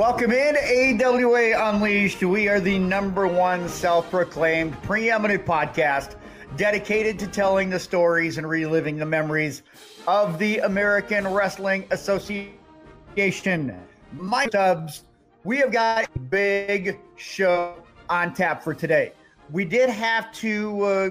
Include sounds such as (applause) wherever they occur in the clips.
Welcome in, AWA Unleashed. We are the number one self proclaimed preeminent podcast dedicated to telling the stories and reliving the memories of the American Wrestling Association. My subs, we have got a big show on tap for today. We did have to, uh,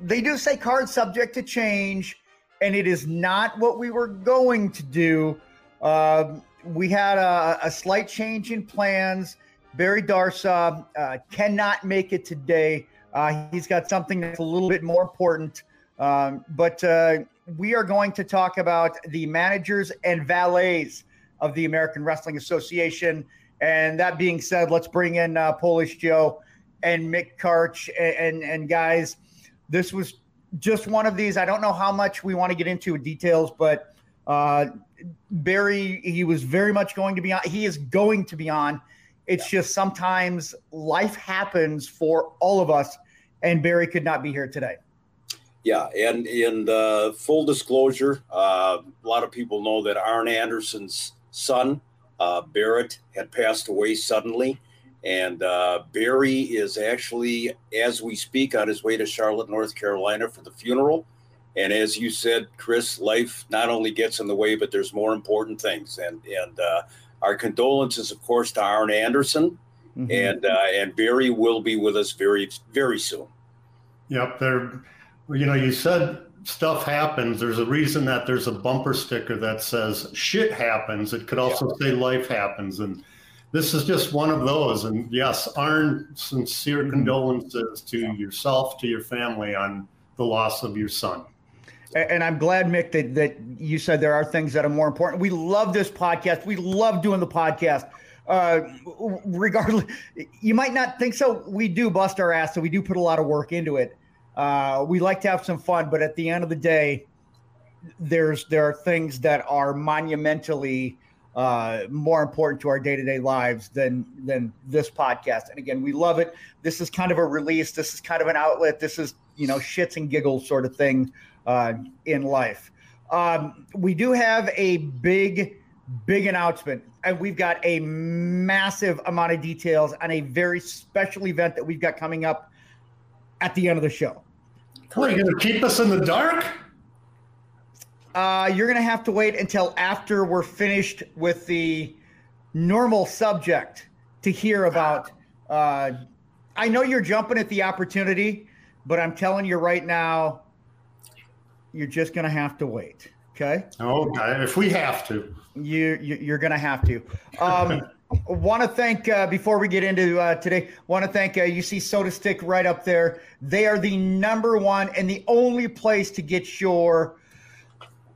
they do say card subject to change, and it is not what we were going to do. Uh, we had a, a, slight change in plans. Barry Darsow uh, cannot make it today. Uh, he's got something that's a little bit more important. Um, but uh, we are going to talk about the managers and valets of the American Wrestling Association. And that being said, let's bring in uh, Polish Joe and Mick Karch. And, and, and guys, this was just one of these. I don't know how much we want to get into details, but Barry, he was very much going to be on. He is going to be on. It's just sometimes life happens for all of us, and Barry could not be here today. Yeah, and in uh, full disclosure, uh, a lot of people know that Arn Anderson's son, uh, Barrett, had passed away suddenly. And uh, Barry is actually, as we speak, on his way to Charlotte, North Carolina for the funeral. And as you said, Chris, life not only gets in the way, but there's more important things. And and uh, our condolences, of course, to Arn Anderson, mm-hmm. and uh, and Barry will be with us very very soon. Yep, there. You know, you said stuff happens. There's a reason that there's a bumper sticker that says "shit happens." It could also yeah. say "life happens," and this is just one of those. And yes, Arn, sincere mm-hmm. condolences to yourself, to your family on the loss of your son. And I'm glad, Mick, that, that you said there are things that are more important. We love this podcast. We love doing the podcast. Uh, regardless, you might not think so. We do bust our ass, so we do put a lot of work into it. Uh, we like to have some fun, but at the end of the day, there's there are things that are monumentally uh, more important to our day to day lives than than this podcast. And again, we love it. This is kind of a release. This is kind of an outlet. This is you know shits and giggles sort of thing uh, in life. Um, we do have a big, big announcement, and we've got a massive amount of details on a very special event that we've got coming up at the end of the show. Are you going to keep us in the dark? Uh, you're going to have to wait until after we're finished with the normal subject to hear about. Uh, I know you're jumping at the opportunity, but I'm telling you right now, you're just going to have to wait. Okay. Okay. If we have to, you, you are going to have to. Um, (laughs) want to thank uh, before we get into uh, today. Want to thank uh, you see Soda Stick right up there. They are the number one and the only place to get your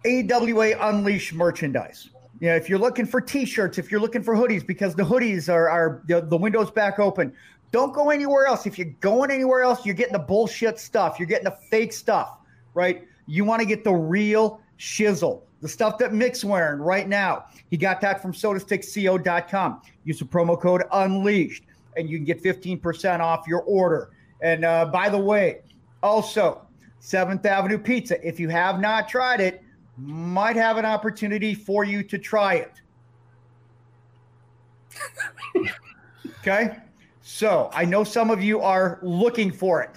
AWA Unleash merchandise. Yeah, if you're looking for T-shirts, if you're looking for hoodies, because the hoodies are are the, the windows back open. Don't go anywhere else. If you're going anywhere else, you're getting the bullshit stuff. You're getting the fake stuff, right? You want to get the real shizzle, the stuff that Mick's wearing right now. He got that from sodastickco.com. Use the promo code Unleashed, and you can get 15% off your order. And uh, by the way, also, Seventh Avenue Pizza. If you have not tried it, might have an opportunity for you to try it. okay? So I know some of you are looking for it.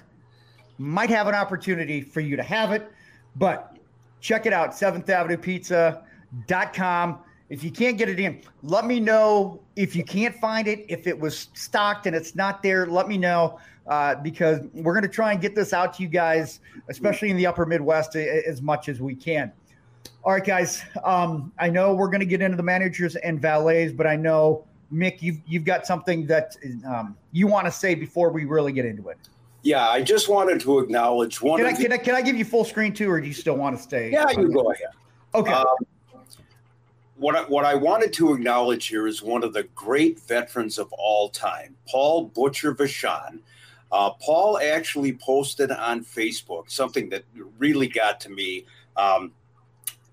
Might have an opportunity for you to have it. But check it out, 7th Avenue Pizza.com. If you can't get it in, let me know. If you can't find it, if it was stocked and it's not there, let me know uh, because we're going to try and get this out to you guys, especially in the upper Midwest, as much as we can. All right, guys. Um, I know we're going to get into the managers and valets, but I know Mick, you've you've got something that um, you want to say before we really get into it. Yeah, I just wanted to acknowledge one. Can, I, the, can I, can I give you full screen too, or do you still want to stay? Yeah, you go ahead. Okay. Um, what I, what I wanted to acknowledge here is one of the great veterans of all time, Paul Butcher Vachon. Uh, Paul actually posted on Facebook something that really got to me. Um,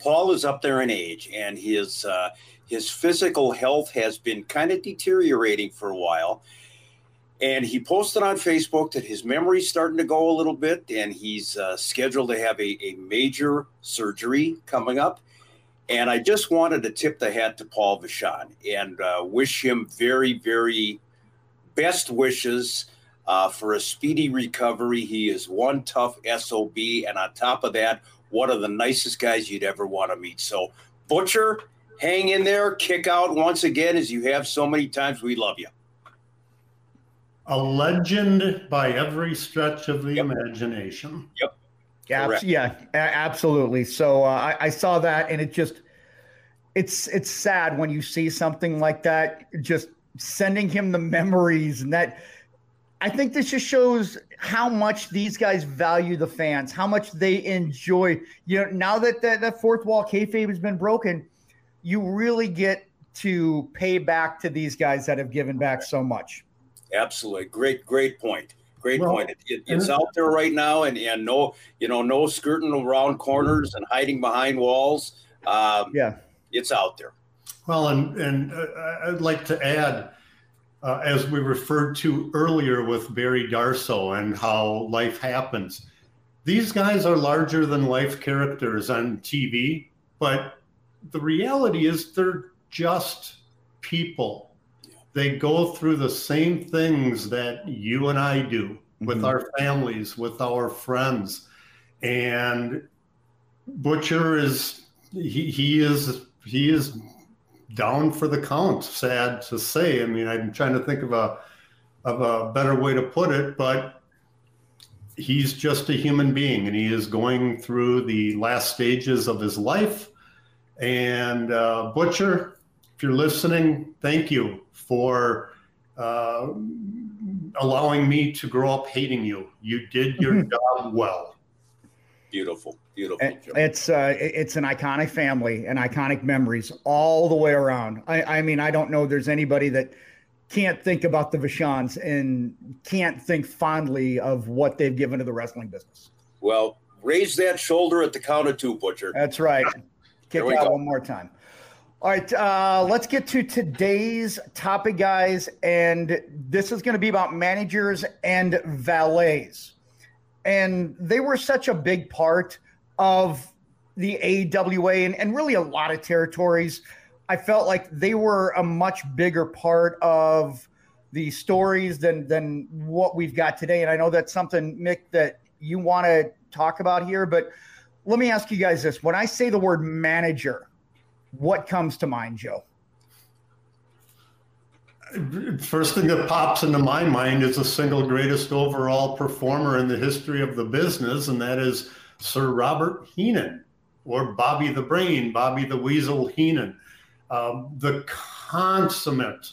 Paul is up there in age, and his uh, his physical health has been kind of deteriorating for a while. And he posted on Facebook that his memory's starting to go a little bit, and he's uh, scheduled to have a, a major surgery coming up. And I just wanted to tip the hat to Paul Vachon and uh, wish him very, very best wishes uh, for a speedy recovery. He is one tough SOB. And on top of that, one of the nicest guys you'd ever want to meet. So, Butcher, hang in there, kick out once again, as you have so many times. We love you. A legend by every stretch of the yep. imagination. Yep. Yeah, yeah, absolutely. So uh, I, I saw that, and it just it's it's sad when you see something like that. Just sending him the memories, and that I think this just shows how much these guys value the fans, how much they enjoy. You know, now that that, that fourth wall kayfabe has been broken, you really get to pay back to these guys that have given back so much. Absolutely, great, great point. Great well, point. It, it, it's out there right now, and and no, you know, no skirting around corners and hiding behind walls. Um, yeah, it's out there. Well, and and uh, I'd like to add, uh, as we referred to earlier with Barry Darsow and how life happens. These guys are larger than life characters on TV, but the reality is they're just people they go through the same things that you and I do with mm-hmm. our families, with our friends. And Butcher is he he is he is down for the count, sad to say. I mean, I'm trying to think of a of a better way to put it, but he's just a human being and he is going through the last stages of his life. And uh, Butcher, if you're listening, thank you for uh, allowing me to grow up hating you. You did your job well. Beautiful, beautiful. It's uh, it's an iconic family and iconic memories all the way around. I, I mean, I don't know there's anybody that can't think about the Vachons and can't think fondly of what they've given to the wrestling business. Well, raise that shoulder at the count of two, Butcher. That's right. (laughs) Kick out go. one more time. All right, uh, let's get to today's topic, guys. And this is going to be about managers and valets. And they were such a big part of the AWA and, and really a lot of territories. I felt like they were a much bigger part of the stories than than what we've got today. And I know that's something, Mick, that you want to talk about here. But let me ask you guys this: when I say the word manager, what comes to mind, Joe? First thing that pops into my mind is the single greatest overall performer in the history of the business, and that is Sir Robert Heenan, or Bobby the Brain, Bobby the Weasel Heenan, um, the consummate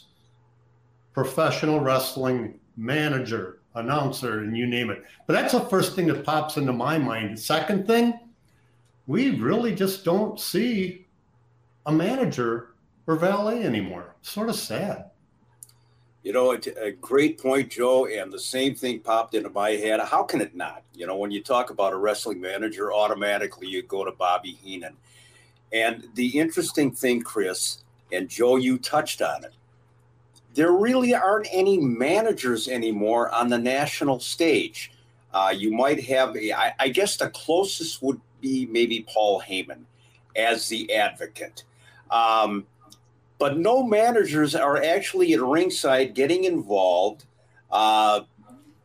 professional wrestling manager, announcer, and you name it. But that's the first thing that pops into my mind. Second thing, we really just don't see a manager or valet anymore. Sort of sad. You know, a great point, Joe. And the same thing popped into my head. How can it not? You know, when you talk about a wrestling manager, automatically you go to Bobby Heenan. And the interesting thing, Chris and Joe, you touched on it. There really aren't any managers anymore on the national stage. Uh, you might have, a, I, I guess the closest would be maybe Paul Heyman as the advocate. Um, but no managers are actually at ringside getting involved, uh,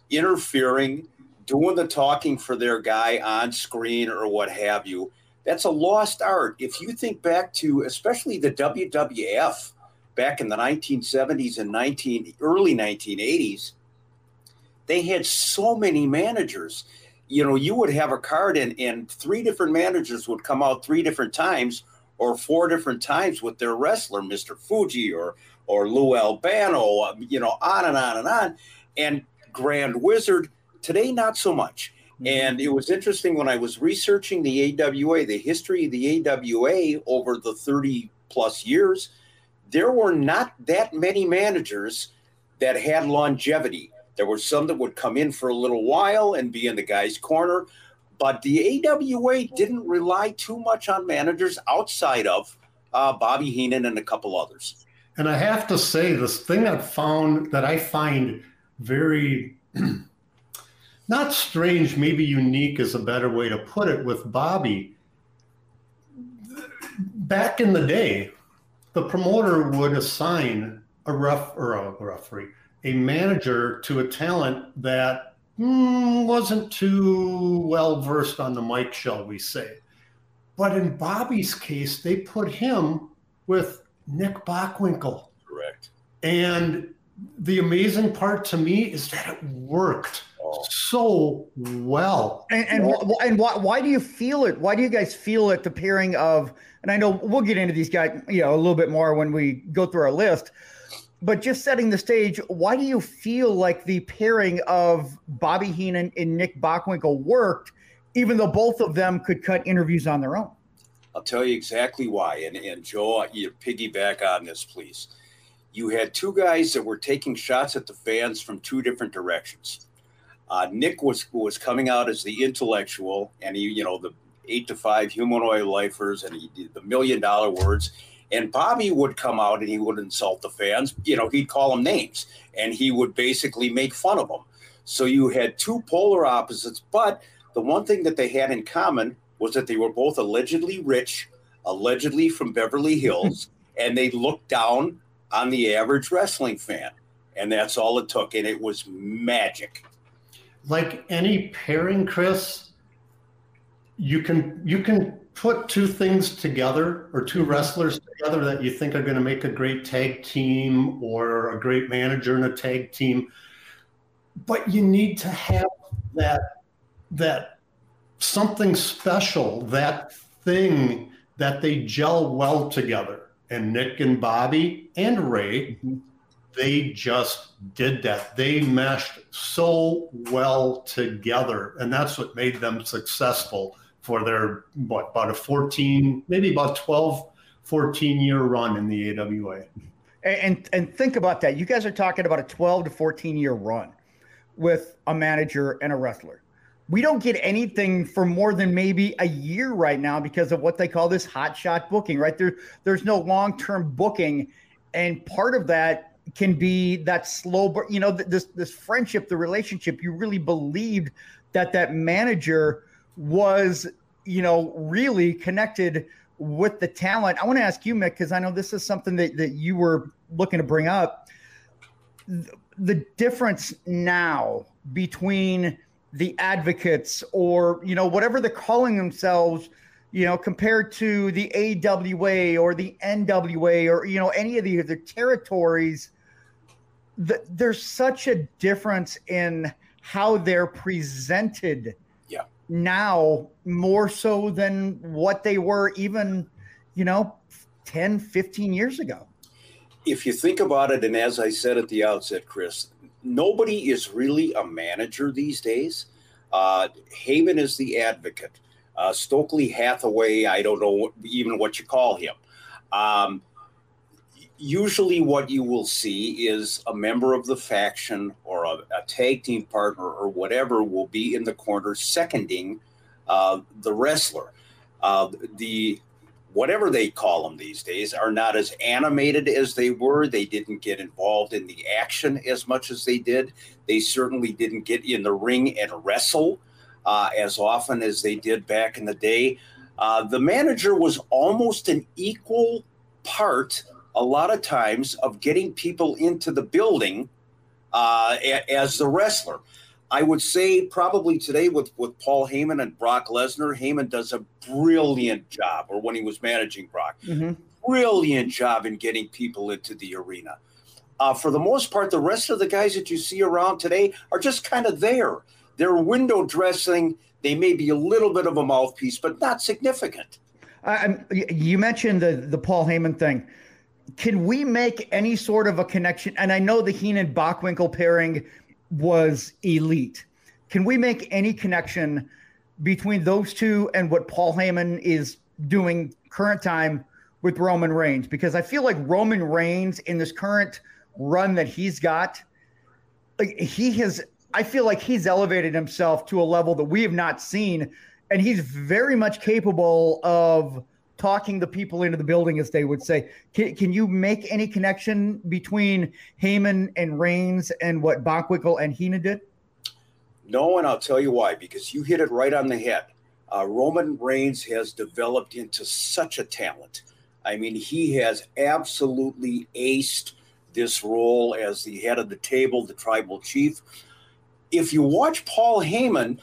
interfering, doing the talking for their guy on screen or what have you. That's a lost art. If you think back to especially the WWF back in the 1970s and 19 early 1980s, they had so many managers. You know, you would have a card and, and three different managers would come out three different times or four different times with their wrestler, Mr. Fuji or or Lou Albano, um, you know, on and on and on. And Grand Wizard, today not so much. Mm-hmm. And it was interesting when I was researching the AWA, the history of the AWA over the 30 plus years, there were not that many managers that had longevity. There were some that would come in for a little while and be in the guy's corner, but the AWA didn't rely too much on managers outside of uh, Bobby Heenan and a couple others. And I have to say, this thing that found that I find very (clears throat) not strange, maybe unique is a better way to put it with Bobby. back in the day, the promoter would assign a ref or a referee, a manager to a talent that mm, wasn't too well versed on the mic, shall we say. But in Bobby's case, they put him with Nick Bockwinkel. Correct. And the amazing part to me is that it worked oh. so well. And and, and why, why do you feel it? Why do you guys feel it? The pairing of, and I know we'll get into these guys, you know, a little bit more when we go through our list. But just setting the stage, why do you feel like the pairing of Bobby Heenan and Nick Bockwinkel worked, even though both of them could cut interviews on their own? I'll tell you exactly why. And, and Joe, you piggyback on this, please you had two guys that were taking shots at the fans from two different directions. Uh, Nick was was coming out as the intellectual, and he, you know, the eight to five humanoid lifers, and he did the million dollar words. And Bobby would come out and he would insult the fans. You know, he'd call them names, and he would basically make fun of them. So you had two polar opposites. But the one thing that they had in common was that they were both allegedly rich, allegedly from Beverly Hills, (laughs) and they looked down on the average wrestling fan. And that's all it took. And it was magic. Like any pairing, Chris, you can you can put two things together or two wrestlers together that you think are going to make a great tag team or a great manager in a tag team. But you need to have that that something special, that thing that they gel well together and Nick and Bobby and Ray, mm-hmm. they just did that. They meshed so well together, and that's what made them successful for their what about a 14, maybe about 12, 14 year run in the AWA. And and think about that. You guys are talking about a 12 to 14 year run with a manager and a wrestler we don't get anything for more than maybe a year right now because of what they call this hot shot booking, right? There, there's no long term booking. And part of that can be that slow, you know, this, this friendship, the relationship, you really believed that that manager was, you know, really connected with the talent. I want to ask you, Mick, because I know this is something that, that you were looking to bring up. The difference now between the advocates or you know whatever they're calling themselves you know compared to the AWA or the NWA or you know any of the other territories the, there's such a difference in how they're presented now more so than what they were even you know 10 15 years ago if you think about it and as i said at the outset chris nobody is really a manager these days. Uh, Heyman is the advocate. Uh, Stokely Hathaway, I don't know even what you call him. Um, usually, what you will see is a member of the faction or a, a tag team partner or whatever will be in the corner seconding uh, the wrestler. Uh, the whatever they call them these days, are not as animated as they were. They didn't get involved in the action as much as they did. They certainly didn't get in the ring and wrestle uh, as often as they did back in the day. Uh, the manager was almost an equal part, a lot of times, of getting people into the building uh, as the wrestler. I would say probably today with, with Paul Heyman and Brock Lesnar, Heyman does a brilliant job, or when he was managing Brock, mm-hmm. brilliant job in getting people into the arena. Uh, for the most part, the rest of the guys that you see around today are just kind of there. They're window dressing. They may be a little bit of a mouthpiece, but not significant. Uh, you mentioned the the Paul Heyman thing. Can we make any sort of a connection? And I know the Heenan Bockwinkel pairing was elite. Can we make any connection between those two and what Paul Heyman is doing current time with Roman Reigns? Because I feel like Roman Reigns in this current run that he's got, like he has, I feel like he's elevated himself to a level that we have not seen. And he's very much capable of talking the people into the building, as they would say. Can, can you make any connection between Heyman and Reigns and what Bockwinkel and Heenan did? No, and I'll tell you why. Because you hit it right on the head. Uh, Roman Reigns has developed into such a talent. I mean, he has absolutely aced this role as the head of the table, the tribal chief. If you watch Paul Heyman,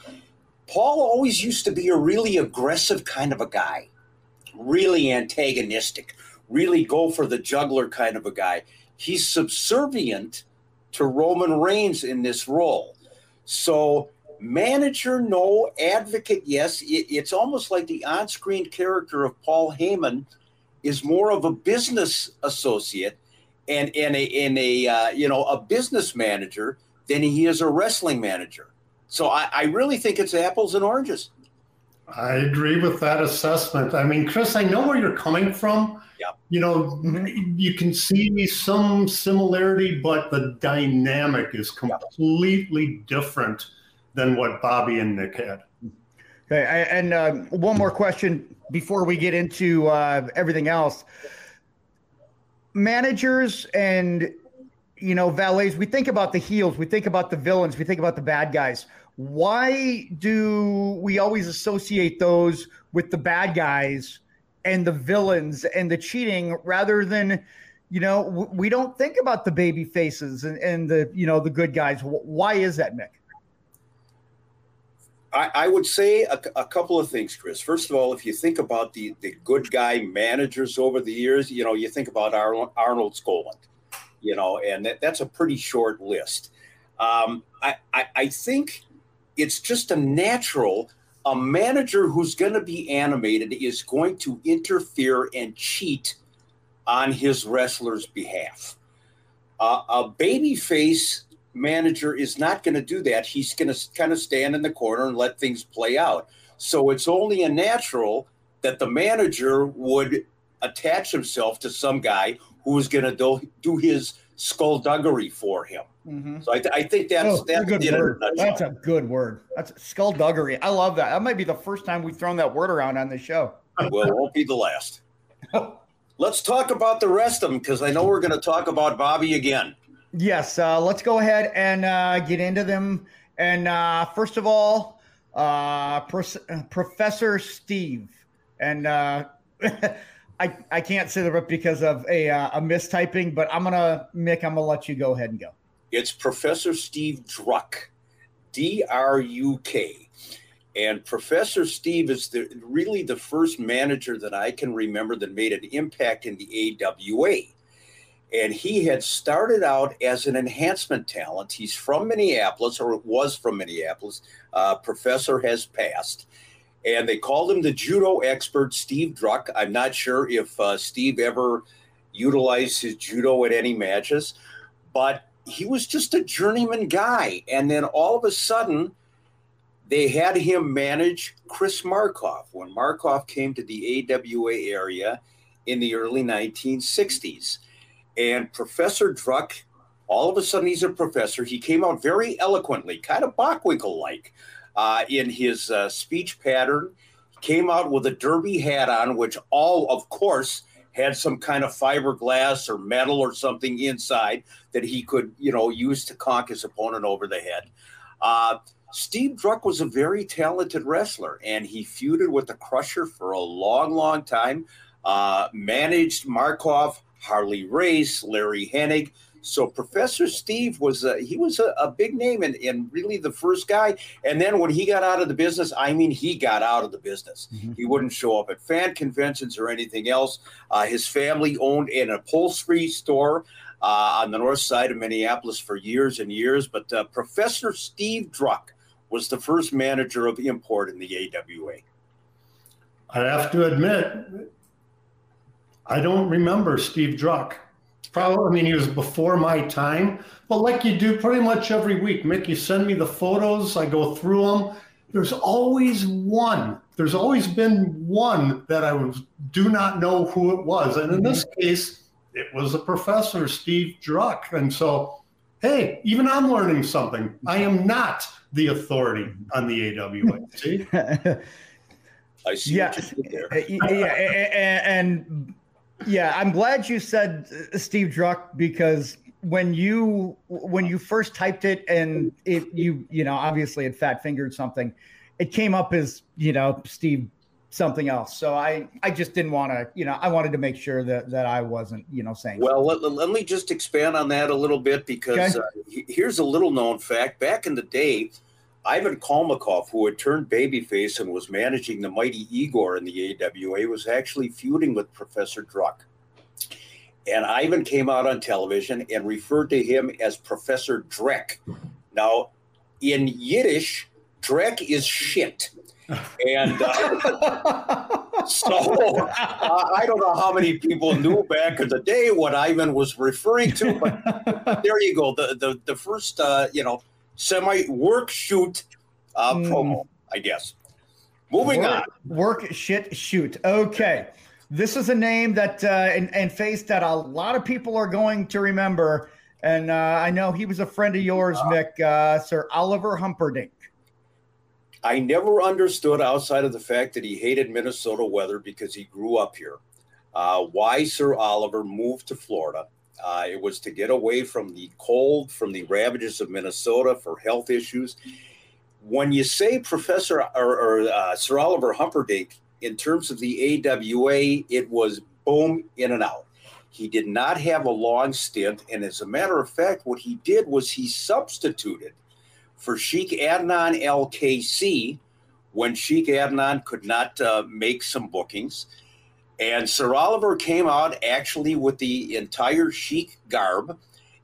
Paul always used to be a really aggressive kind of a guy, really antagonistic, really go for the juggler kind of a guy. He's subservient to Roman Reigns in this role. So, manager, no, advocate, yes. It, it's almost like the on screen character of Paul Heyman is more of a business associate and, and a, a uh, you know, a business manager than he is a wrestling manager. So, I, I really think it's apples and oranges. I agree with that assessment. I mean, Chris, I know where you're coming from. Yeah. You know, you can see some similarity, but the dynamic is completely different than what Bobby and Nick had. Okay, I, and uh, one more question before we get into uh, everything else. Managers and you know valets, we think about the heels, we think about the villains, we think about the bad guys why do we always associate those with the bad guys and the villains and the cheating rather than you know we don't think about the baby faces and, and the you know the good guys why is that nick I, I would say a, a, couple of things, Chris. First of all, if you think about the, the good guy managers over the years, you know, you think about Arnold, Arnold Skaaland, you know, and that, that's a pretty short list. Um, I, I, I think it's just a natural. A manager who's going to be animated is going to interfere and cheat on his wrestler's behalf. Uh, a babyface manager is not going to do that. He's going to kind of stand in the corner and let things play out. So it's only a natural that the manager would attach himself to some guy who is going to do, do his skullduggery for him. Mm-hmm. So I, th- I, think that's oh, that's a good word. That's a good word. That's skullduggery. I love that. That might be the first time we've thrown that word around on the show. well, it won't be the last. (laughs) let's talk about the rest of them because I know we're going to talk about Bobby again. Yes, uh, let's go ahead and uh, get into them. And uh, first of all, uh, Pro- Professor Steve, and uh, (laughs) I I can't say the rip because of a uh, a mistyping, but I'm gonna Mick. I'm gonna let you go ahead and go. It's Professor Steve Druk, D R U K. And Professor Steve is the, really the first manager that I can remember that made an impact in the AWA. And he had started out as an enhancement talent. He's from Minneapolis, or was from Minneapolis. Uh, professor has passed. And they called him the judo expert, Steve Druk. I'm not sure if uh, Steve ever utilized his judo at any matches, but he was just a journeyman guy. And then all of a sudden, they had him manage Chris Markoff when Markoff came to the AWA area in the early 1960s. And Professor Druk, all of a sudden, he's a professor. He came out very eloquently, kind of Bockwinkel like uh, in his uh, speech pattern. He came out with a derby hat on, which all, of course, had some kind of fiberglass or metal or something inside that he could, you know, use to conk his opponent over the head. Uh, Steve Druk was a very talented wrestler, and he feuded with the Crusher for a long, long time. Uh, managed Markoff, Harley Race, Larry Hennig, so Professor Steve was a, he was a, a, big name and, and really the first guy. And then when he got out of the business, I mean, he got out of the business. Mm-hmm. He wouldn't show up at fan conventions or anything else. Uh, his family owned an upholstery store uh, on the north side of Minneapolis for years and years. But uh, Professor Steve Druk was the first manager of import in the AWA. I have to admit, I don't remember Steve Druk. Probably, I mean, he was before my time. But like you do pretty much every week, Mick, you send me the photos, I go through them. There's always one. There's always been one that I was, do not know who it was. And in this case, it was a professor, Steve Druk. And so, hey, even I'm learning something. I am not the authority on the AWA. See? (laughs) I see. Yeah, yeah, and yeah, I'm glad you said uh, Steve Druk because when you when you first typed it and it you you know obviously had fat fingered something, it came up as you know Steve something else. So I I just didn't want to, you know, I wanted to make sure that that I wasn't, you know, saying. Well, let, let, me just expand on that a little bit because okay. uh, here's a little known fact. Back in the day, Ivan Kalmikoff, who had turned babyface and was managing the mighty Igor in the AWA, was actually feuding with Professor Druk. And Ivan came out on television and referred to him as Professor Drek. Now, in Yiddish, Drek is shit. And uh, (laughs) so uh, I don't know how many people knew back in the day what Ivan was referring to, but there you go. The the, the first uh, you know semi work shoot uh, mm. promo, I guess. Moving work, on. Work shit shoot. Okay. This is a name that uh, and, and face that a lot of people are going to remember. And uh, I know he was a friend of yours, uh-huh. Mick, uh, Sir Oliver Humperdink. I never understood outside of the fact that he hated Minnesota weather because he grew up here. Uh, why Sir Oliver moved to Florida. Uh, it was to get away from the cold, from the ravages of Minnesota for health issues. When you say Professor or, or uh, Sir Oliver Humperdink, in terms of the AWA, it was boom in and out. He did not have a long stint. And as a matter of fact, what he did was he substituted for Sheikh Adnan Al-Kaissie when Sheikh Adnan could not uh, make some bookings. And Sir Oliver came out actually with the entire sheikh garb.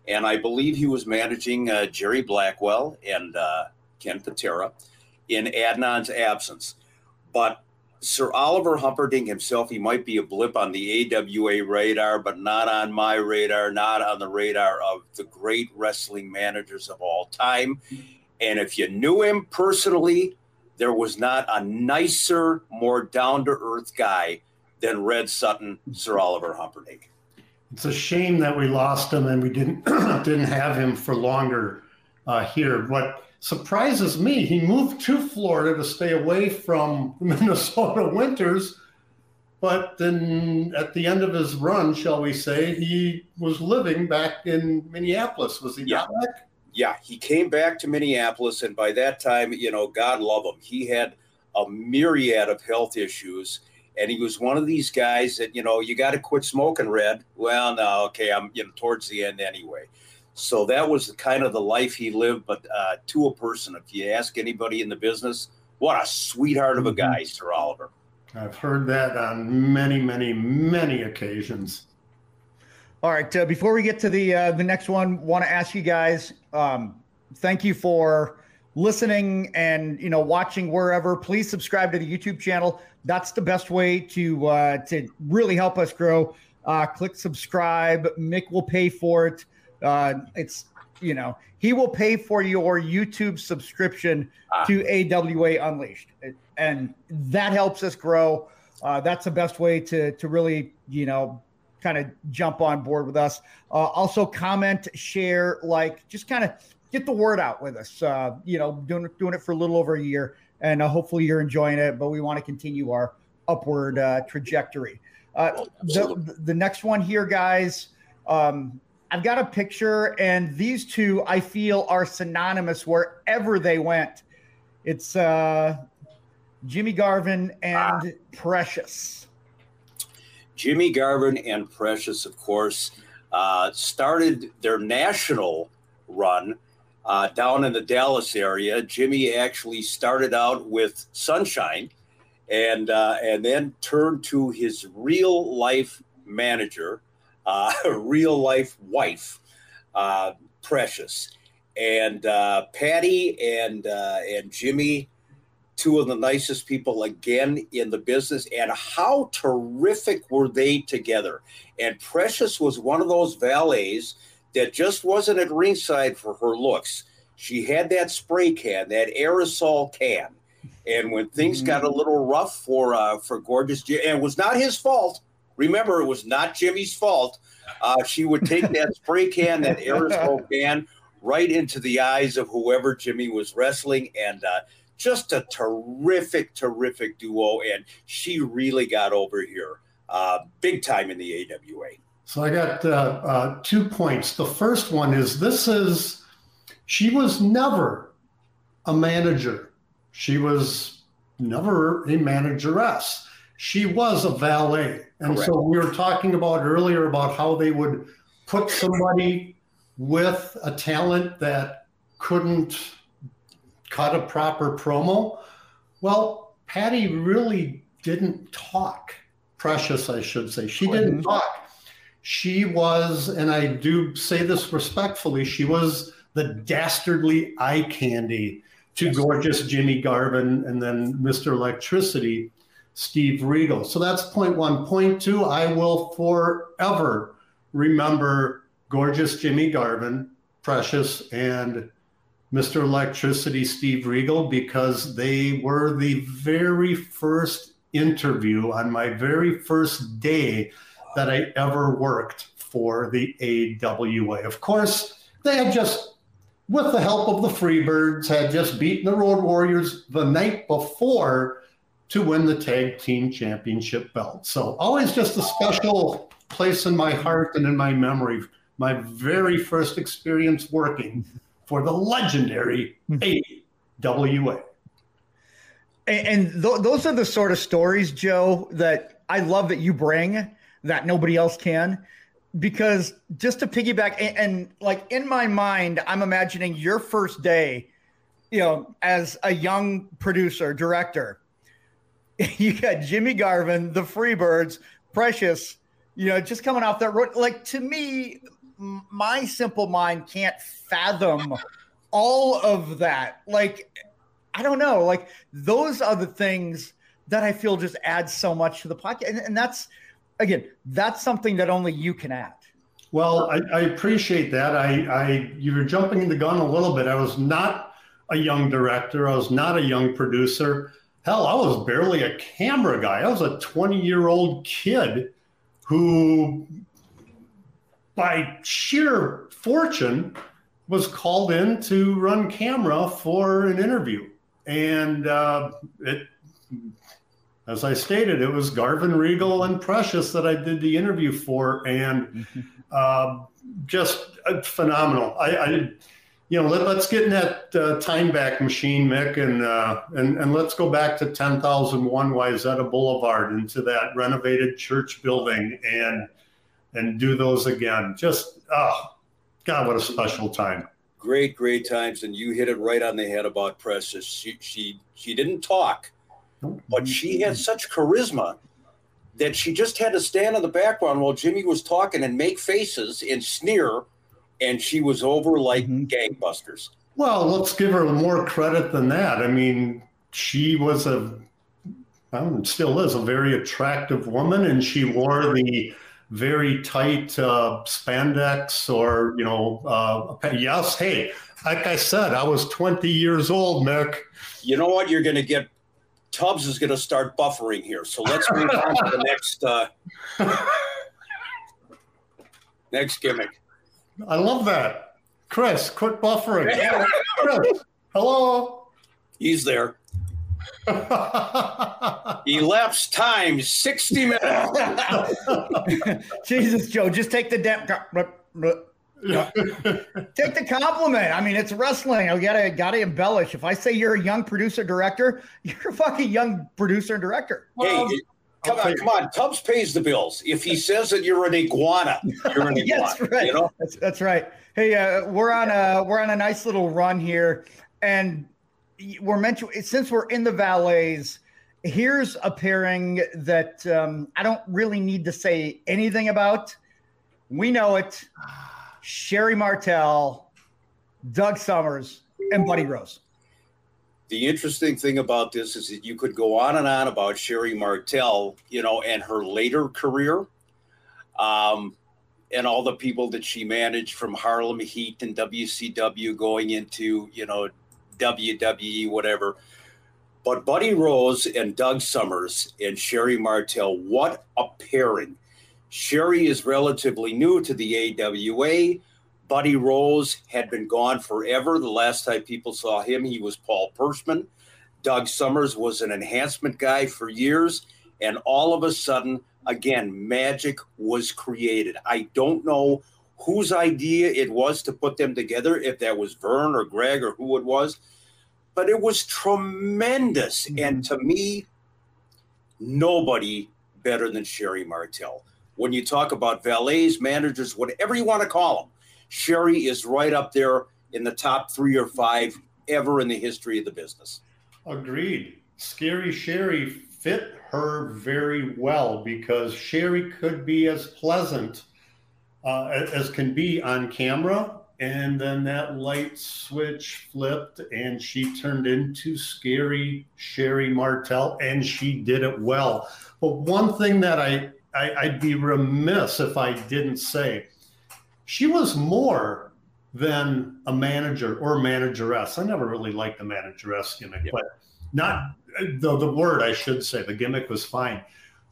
And I believe he was managing uh, Jerry Blackwell and uh, Ken Patera in Adnan's absence. But Sir Oliver Humperdink himself, he might be a blip on the AWA radar, but not on my radar, not on the radar of the great wrestling managers of all time. And if you knew him personally, there was not a nicer, more down to earth guy than Red Sutton, Sir Oliver Humperdink. It's a shame that we lost him and we didn't (clears throat) didn't have him for longer uh, here. What surprises me, he moved to Florida to stay away from (laughs) Minnesota winters. But then at the end of his run, shall we say, he was living back in Minneapolis. Was he yeah. back? Yeah, he came back to Minneapolis. And by that time, you know, God love him. He had a myriad of health issues. And he was one of these guys that, you know, you got to quit smoking red. Well, no, okay, I'm, you know, towards the end anyway. So that was the kind of the life he lived, but uh, to a person. If you ask anybody in the business, what a sweetheart of a mm-hmm. guy, Sir Oliver. I've heard that on many, many, many occasions. All right. Uh, before we get to the uh, the next one, want to ask you guys. Um, thank you for listening and you know watching wherever. Please subscribe to the YouTube channel. That's the best way to uh, to really help us grow. Uh, click subscribe. Mick will pay for it. Uh, it's you know he will pay for your YouTube subscription ah. to AWA Unleashed, and that helps us grow. Uh, that's the best way to to really you know kind of jump on board with us. Uh, also, comment, share, like, just kind of get the word out with us. Uh, you know, doing doing it for a little over a year, and uh, hopefully you're enjoying it. But we want to continue our upward uh, trajectory. Uh, the, the next one here, guys. Um, I've got a picture, and these two I feel are synonymous wherever they went. It's uh, Jimmy Garvin and ah. Precious. Jimmy Garvin and Precious, of course, uh, started their national run uh, down in the Dallas area. Jimmy actually started out with Sunshine, and uh, and then turned to his real life manager, uh, (laughs) real life wife, uh, Precious, and uh, Patty and uh, and Jimmy, two of the nicest people again in the business. And how terrific were they together? And Precious was one of those valets that just wasn't at ringside for her looks. She had that spray can, that aerosol can. And when things mm-hmm. got a little rough for uh, for gorgeous, and it was not his fault Remember, it was not Jimmy's fault. Uh, she would take that (laughs) spray can, that aerosol can, right into the eyes of whoever Jimmy was wrestling, and uh, just a terrific, terrific duo. And she really got over here uh, big time in the AWA. So I got uh, uh, two points. The first one is this is she was never a manager. She was never a manageress. She was a valet. And Correct. so we were talking about earlier about how they would put somebody with a talent that couldn't cut a proper promo. Well, Patty really didn't talk. Precious, I should say. She didn't mm-hmm. talk. She was, and I do say this respectfully, she was the dastardly eye candy to yes. gorgeous Jimmy Garvin and then Mr. Electricity, Steve Regal. So that's point one. Point two, I will forever remember gorgeous Jimmy Garvin, Precious, and Mr. Electricity, Steve Regal, because they were the very first interview on my very first day that I ever worked for the AWA. Of course, they had just with the help of the Freebirds, had just beaten the Road Warriors the night before to win the tag team championship belt. So always just a special place in my heart and in my memory. My very first experience working for the legendary hmm. AWA. And, and th- those are the sort of stories, Joe, that I love that you bring that nobody else can. Because just to piggyback and, and, like in my mind i'm imagining your first day you know as a young producer director. (laughs) You got jimmy garvin the freebirds precious you know just coming off that road. Like to me my simple mind can't fathom all of that. Like i don't know. Like those are the things that i feel just add so much to the podcast. And, and that's again, that's something that only you can add. Well, I, I appreciate that. I, I you were jumping in the gun a little bit. I was not a young director. I was not a young producer. Hell, I was barely a camera guy. I was a 20 year old kid who, by sheer fortune, was called in to run camera for an interview. And uh, it as I stated, it was Garvin Regal and Precious that I did the interview for, and uh, just uh, phenomenal. I, I, you know, let, us get in that uh, time back machine, Mick, and uh, and and let's go back to 10,001 Wayzata Boulevard into that renovated church building and and do those again. Just oh, God, what a special time! Great, great times, and you hit it right on the head about Precious. She she she didn't talk but she had such charisma that she just had to stand in the background while Jimmy was talking and make faces and sneer, and she was over like mm-hmm. gangbusters. Well, let's give her more credit than that. I mean, she was a, well, still is a very attractive woman, and she wore the very tight uh, spandex or, you know, uh, yes, hey, like I said, I was 20 years old, Mick. You know what? You're going to get Tubbs is going to start buffering here. So let's move on to the (laughs) next uh, next gimmick. I love that, Chris. Quit buffering. Chris, hello. He's there. (laughs) Elapsed time sixty minutes. (laughs) Jesus, Joe, just take the depth. (laughs) Take the compliment. I mean, it's wrestling. I gotta gotta embellish. If I say you're a young producer director, (laughs) you're a fucking young producer and director. Well, hey, come on, come on. Tubbs pays the bills. If he says that you're an iguana, you're an (laughs) iguana. yes, right. You know? that's, that's right. Hey, uh, we're on a we're on a nice little run here, and we're meant to since we're in the valets. Here's a pairing that um, I don't really need to say anything about. We know it. Sherri Martel, Doug Summers, and Buddy Rose. The interesting thing about this is that you could go on and on about Sherri Martel, you know, and her later career, um, and all the people that she managed from Harlem Heat and WCW going into, you know, WWE, whatever. But Buddy Rose and Doug Summers and Sherri Martel, what a pairing Sherri is relatively new to the AWA. Buddy Rose had been gone forever. The last time people saw him, he was Paul Perschmann. Doug Summers was an enhancement guy for years. And all of a sudden, again, magic was created. I don't know whose idea it was to put them together, if that was Vern or Greg or who it was. but it was tremendous. Mm-hmm. And to me, nobody better than Sherri Martel. When you talk about valets, managers, whatever you want to call them, Sherri is right up there in the top three or five ever in the history of the business. Agreed. Scary Sherri fit her very well because Sherri could be as pleasant uh, as can be on camera. And then that light switch flipped and she turned into scary Sherri Martel and she did it well. But one thing that I, I would be remiss if I didn't say, she was more than a manager or manageress. I never really liked the manageress gimmick, yeah. but not the, the word I should say, the gimmick was fine.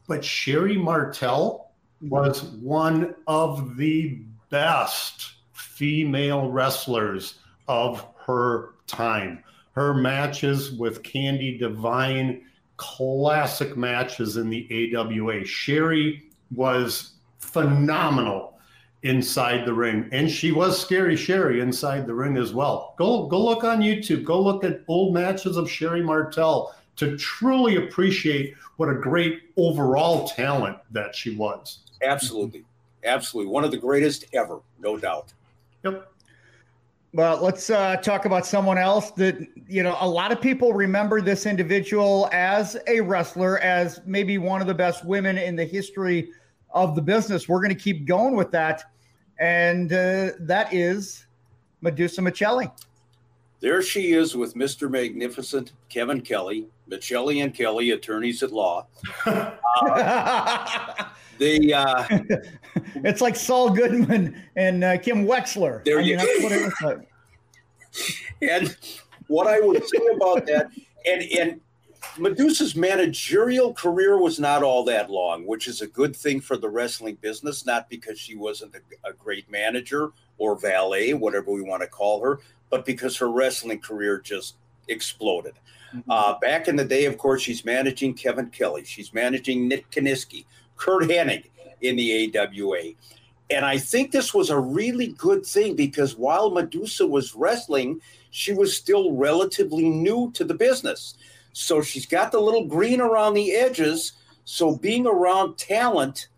But Sherri Martel was one of the best female wrestlers of her time. Her matches with Candy Devine, classic matches in the AWA. Sherri was phenomenal inside the ring, and she was scary Sherri inside the ring as well. Go go look on YouTube. Go look at old matches of Sherri Martel to truly appreciate what a great overall talent that she was. Absolutely. Absolutely. One of the greatest ever, no doubt. Yep. Well, let's uh, talk about someone else that, you know, a lot of people remember this individual as a wrestler, as maybe one of the best women in the history of the business. We're going to keep going with that. And uh, that is Medusa Miceli. There she is with Mr. Magnificent, Kevin Kelly, Miceli and Kelly, attorneys at law. (laughs) Uh, the (laughs) uh, it's like Saul Goodman and uh, Kim Wexler. There I you mean, go. What (laughs) and what I would say about that, and and Medusa's managerial career was not all that long, which is a good thing for the wrestling business. Not because she wasn't a, a great manager or valet, whatever we want to call her, but because her wrestling career just exploded. Uh, back in the day, of course, she's managing Kevin Kelly. She's managing Nick Kiniski. Kurt Hennig in the AWA. And I think this was a really good thing because while Medusa was wrestling, she was still relatively new to the business. So she's got the little green around the edges. So being around talent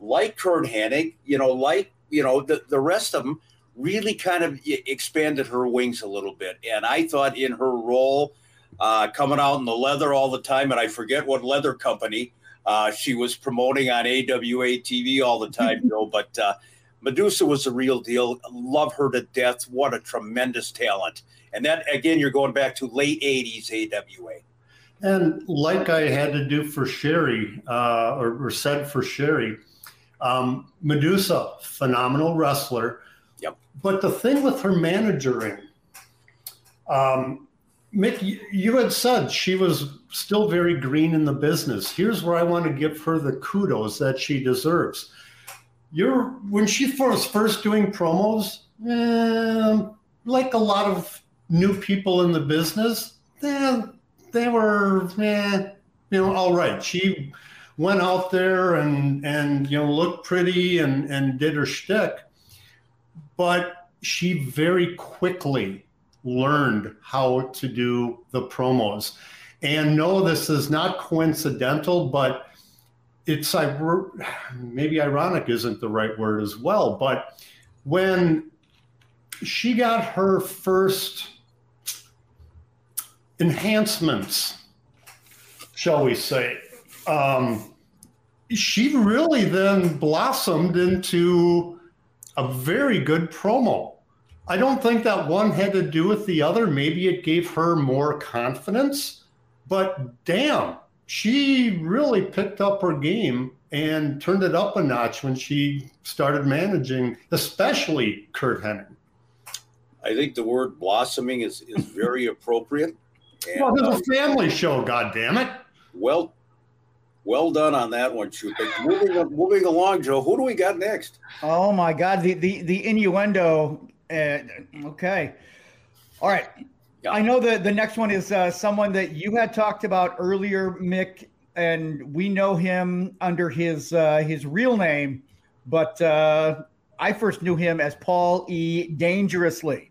like Kurt Hennig, you know, like, you know, the, the rest of them really kind of expanded her wings a little bit. And I thought in her role, uh, coming out in the leather all the time, and I forget what leather company, uh, she was promoting on AWA TV all the time, (laughs) Joe. But uh, Medusa was a real deal. Love her to death. What a tremendous talent. And that, again, you're going back to late 80s AWA. And like I had to do for Sherri, uh, or, or, said for Sherri, um, Medusa, phenomenal wrestler. Yep. But the thing with her managering, um, Mick, you had said she was still very green in the business. Here's where I want to give her the kudos that she deserves. You're when she was first doing promos, eh, like a lot of new people in the business, they, they were, eh, you know, all right. She went out there and and you know looked pretty and and did her shtick, but she very quickly learned how to do the promos. And no, this is not coincidental, but it's maybe ironic isn't the right word as well. But when she got her first enhancements, shall we say, um, she really then blossomed into a very good promo. I don't think that one had to do with the other. Maybe it gave her more confidence, but damn, she really picked up her game and turned it up a notch when she started managing, especially Kurt Hennig. I think the word blossoming is, is very (laughs) appropriate. And, well, it's a uh, family show, God damn it! Well, well done on that one, Shoot. But moving moving along, Joe. Who do we got next? Oh my God, the the the innuendo uh, okay. All right. I know that the next one is uh, someone that you had talked about earlier, Mick, and we know him under his uh, his real name, but uh, I first knew him as Paul E. Dangerously.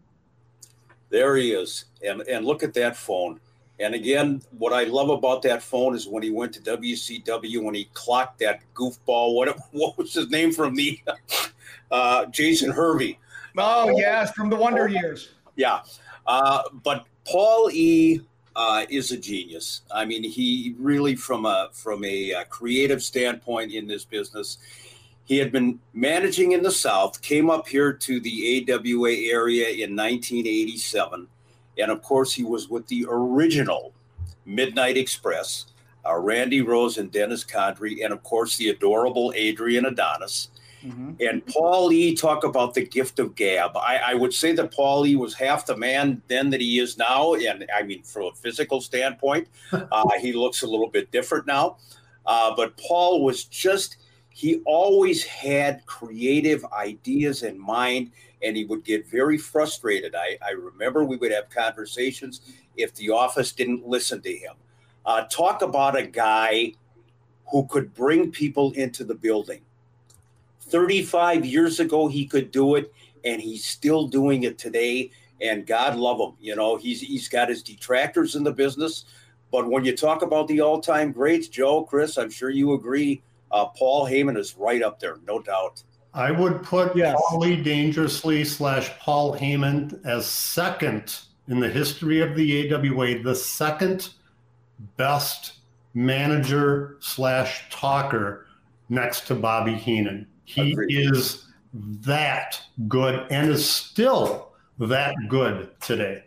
There he is. And and look at that phone. And again, what I love about that phone is when he went to WCW when he clocked that goofball. What (laughs) what was his name from the (laughs) uh, Jason Hervey? Oh yes, from the Wonder Years. Yeah, uh, but Paul E. Uh, is a genius. I mean, he really, from a from a, a creative standpoint in this business, he had been managing in the South, came up here to the AWA area in 1987. And of course, he was with the original Midnight Express, uh, Randy Rose and Dennis Condrey, and of course, the adorable Adrian Adonis. Mm-hmm. And Paul E. talk about the gift of gab. I, I, would say that Paul E. was half the man then that he is now. And I mean, from a physical standpoint, (laughs) uh, he looks a little bit different now. Uh, but Paul was just he always had creative ideas in mind and he would get very frustrated. I, I remember we would have conversations if the office didn't listen to him. Uh, talk about a guy who could bring people into the building. 35 years ago, he could do it, and he's still doing it today. And God love him. You know, he's he's got his detractors in the business. But when you talk about the all-time greats, Joe, Chris, I'm sure you agree uh, Paul Heyman is right up there, no doubt. I would put yes. Paulie Dangerously slash Paul Heyman as second in the history of the AWA, the second best manager slash talker next to Bobby Heenan. He Agreed. is that good and is still that good today.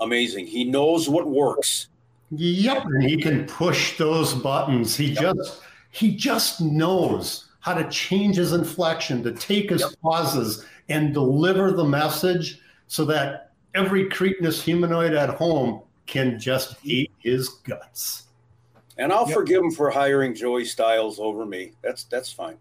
Amazing. He knows what works. Yep, and he can push those buttons. He yep. just he just knows how to change his inflection, to take his yep. pauses and deliver the message so that every cretinous humanoid at home can just eat his guts. And I'll yep. forgive him for hiring Joey Styles over me. That's that's fine.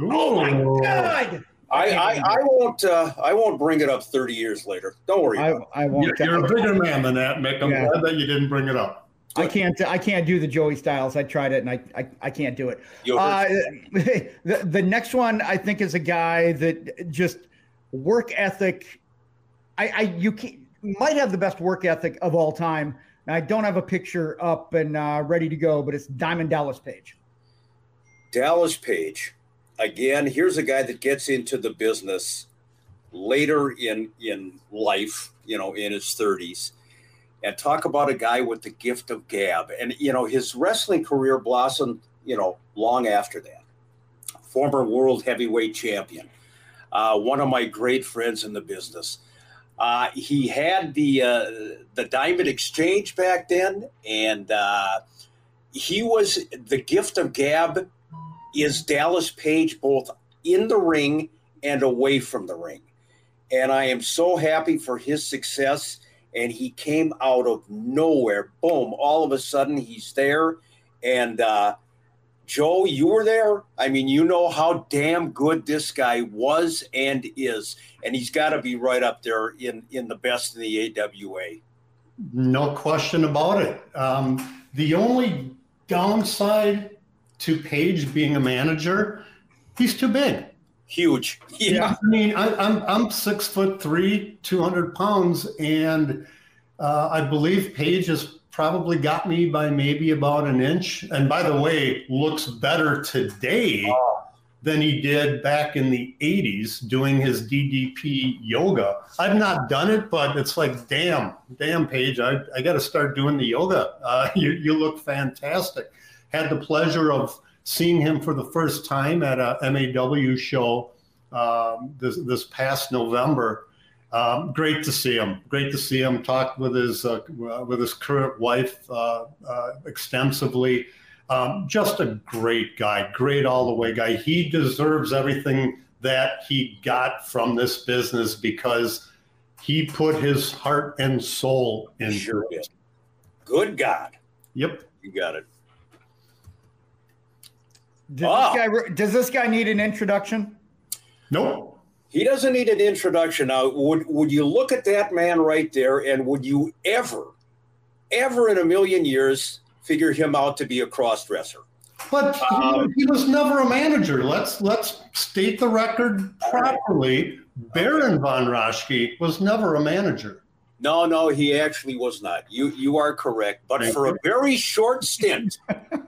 Oh my god! I, I, I, won't uh, I won't bring it up 30 years later. Don't worry. I, I won't. You're, you're, a bigger man than that, Mick. I'm yeah. glad that you didn't bring it up. I can't. I can't do the Joey Styles. I tried it, and I I, I can't do it. Uh, (laughs) the the next one I think is a guy that just work ethic. I I you can, might have the best work ethic of all time. I don't have a picture up and uh, ready to go, but it's Diamond Dallas Page. Dallas Page, again. Here's a guy that gets into the business later in in life. You know, in his thirties and talk about a guy with the gift of gab. And, you know, his wrestling career blossomed, you know, long after that. Former world heavyweight champion, uh, one of my great friends in the business. Uh, he had the uh, the Diamond Exchange back then, and uh, he was the gift of gab. Is Dallas Page both in the ring and away from the ring? And I am so happy for his success and he came out of nowhere. Boom! All of a sudden, he's there. And uh, Joe, you were there. I mean, you know how damn good this guy was and is, and he's got to be right up there in in the best in the AWA. No question about it. Um, the only downside to Page being a manager, he's too big. Huge. Yeah. yeah I mean, I, am I'm, I'm six foot three, 200 pounds, and uh, I believe Page has probably got me by maybe about an inch. And by the way, looks better today oh. than he did back in the 80s doing his DDP yoga. I've not done it, but it's like, damn, damn, Page, I, I got to start doing the yoga. Uh, (laughs) you, you look fantastic. Had the pleasure of seeing him for the first time at a MAW show um, this, this past November. Um, great to see him. Great to see him. Talked with his uh, with his current wife uh, uh, extensively. Um, just a great guy. Great all the way guy. He deserves everything that he got from this business because he put his heart and soul into sure it. Good God. Yep. You got it. Does, oh. this guy, does this guy need an introduction? Nope. He doesn't need an introduction. Now, would would you look at that man right there, and would you ever, ever in a million years figure him out to be a cross dresser? But um, he was never a manager. Let's let's state the record properly. Baron von Raschke was never a manager. No, no, he actually was not. You you are correct. But for a very short stint,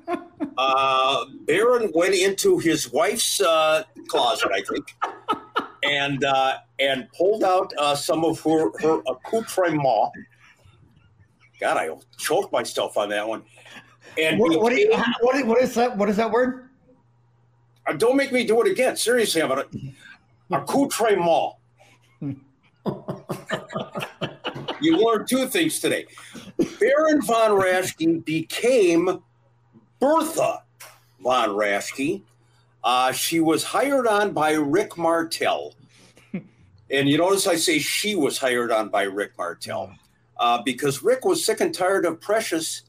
(laughs) uh, Baron went into his wife's uh, closet, I think, and uh, and pulled out uh, some of her her accoutrement. God, I choked myself on that one. And What, what, you- what, is- what is that? What is that word? uh, don't make me do it again. Seriously, I'm gonna accoutrement. (laughs) you learned two things today. Baron von Raschke became Bertha von Raschke. Uh, she was hired on by Rick Martel. (laughs) And you notice I say she was hired on by Rick Martel uh, because Rick was sick and tired of Precious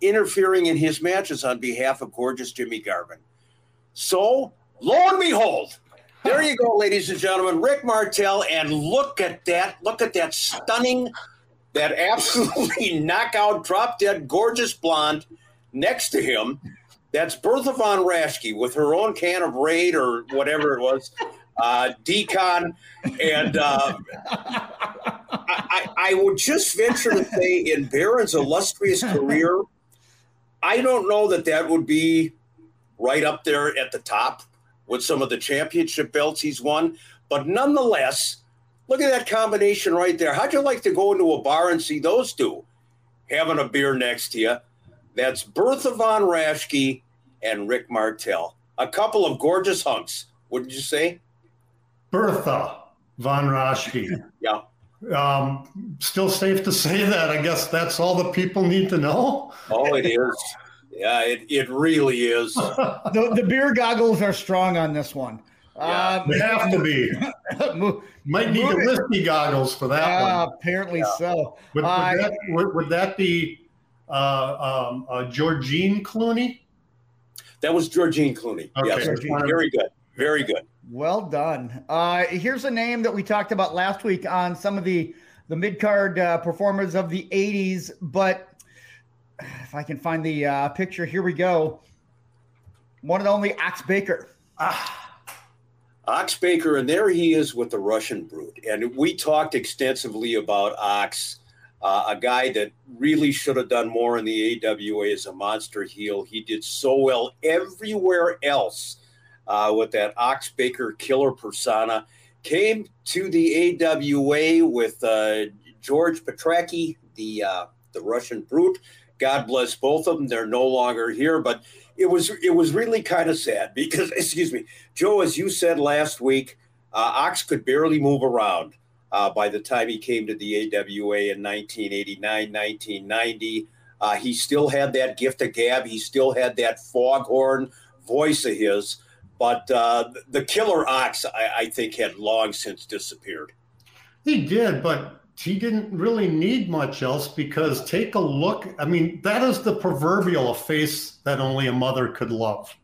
interfering in his matches on behalf of gorgeous Jimmy Garvin. So, lo and behold, there you go, ladies and gentlemen, Rick Martel. and look at that! Look at that stunning, that absolutely (laughs) knockout, drop dead, gorgeous blonde next to him. That's Bertha von Raschke with her own can of Raid or whatever it was, uh, Decon, and uh, I, I, would just venture to say, in Baron's illustrious career, I don't know that that would be right up there at the top with some of the championship belts he's won. But nonetheless, look at that combination right there. How'd you like to go into a bar and see those two having a beer next to you? That's Bertha von Raschke and Rick Martel. A couple of gorgeous hunks, wouldn't you say? Bertha von Raschke. (laughs) Yeah. Um, still safe to say that. I guess that's all the people need to know. Oh, it is. Yeah, it, it really is. (laughs) The, the beer goggles are strong on this one. Yeah. They have to be. (laughs) Um, Might need the whiskey goggles for that uh, one. apparently so. Would, would, uh, that, would, would that be uh, um, uh, Georgine Clooney? That was Georgine Clooney. Okay. Yes. Georgine. Very good. Very good. Well done. Uh, here's a name that we talked about last week on some of the the mid card uh, performers of the '80s. But if I can find the uh, picture, here we go. One and only Ox Baker. Ah, Ox Baker, and there he is with the Russian Brute. And we talked extensively about Ox, uh, a guy that really should have done more in the AWA as a monster heel. He did so well everywhere else uh, with that Ox Baker killer persona. Came to the AWA with uh, George Petraski, the uh, the Russian Brute. God bless both of them. They're no longer here, but it was it was really kind of sad (laughs) because excuse me Joe, as you said last week, uh, Ox could barely move around uh, by the time he came to the AWA in 1989, 1990. Uh, he still had that gift of gab. He still had that foghorn voice of his. But uh, the killer Ox, I, I think, had long since disappeared. He did, but he didn't really need much else because take a look. I mean, that is the proverbial face that only a mother could love.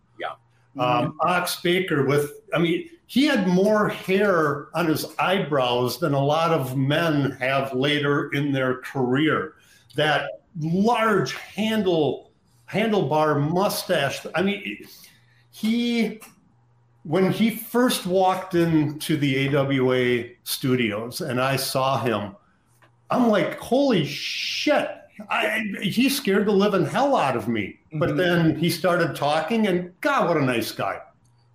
Um, Ox Baker with, I mean, he had more hair on his eyebrows than a lot of men have later in their career. That large handle handlebar mustache. I mean, he when he first walked into the AWA studios and I saw him, I'm like, holy shit. I, he scared the living hell out of me. But Mhm. then he started talking, and God, what a nice guy.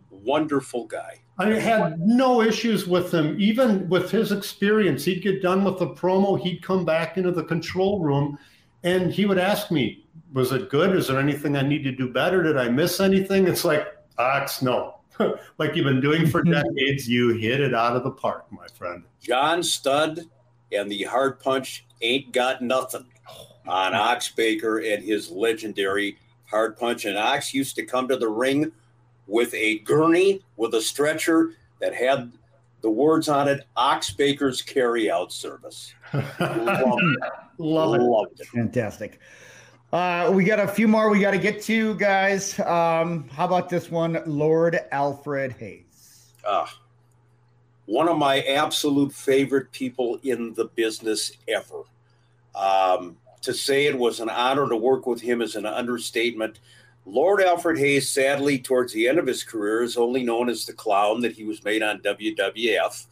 Wonderful guy. I had no issues with him, even with his experience. He'd get done with the promo, he'd come back into the control room, and he would ask me, "Was it good? Is there anything I need to do better? Did I miss anything?" It's like, Ox, no. (laughs) like you've been doing for (laughs) decades, you hit it out of the park, my friend. John Studd and the Heart Punch ain't got nothing on Ox Baker and his legendary Heart Punch. And Ox used to come to the ring with a gurney with a stretcher that had the words on it Ox Baker's carry out service. (laughs) Loved it. Love it. Loved it. Fantastic. Uh, we got a few more we got to get to, guys. Um, how about this one, Lord Alfred Hayes? Ah, one of my absolute favorite people in the business ever. Um, to say it was an honor to work with him is an understatement. Lord Alfred Hayes, sadly, towards the end of his career, is only known as the clown that he was made on WWF.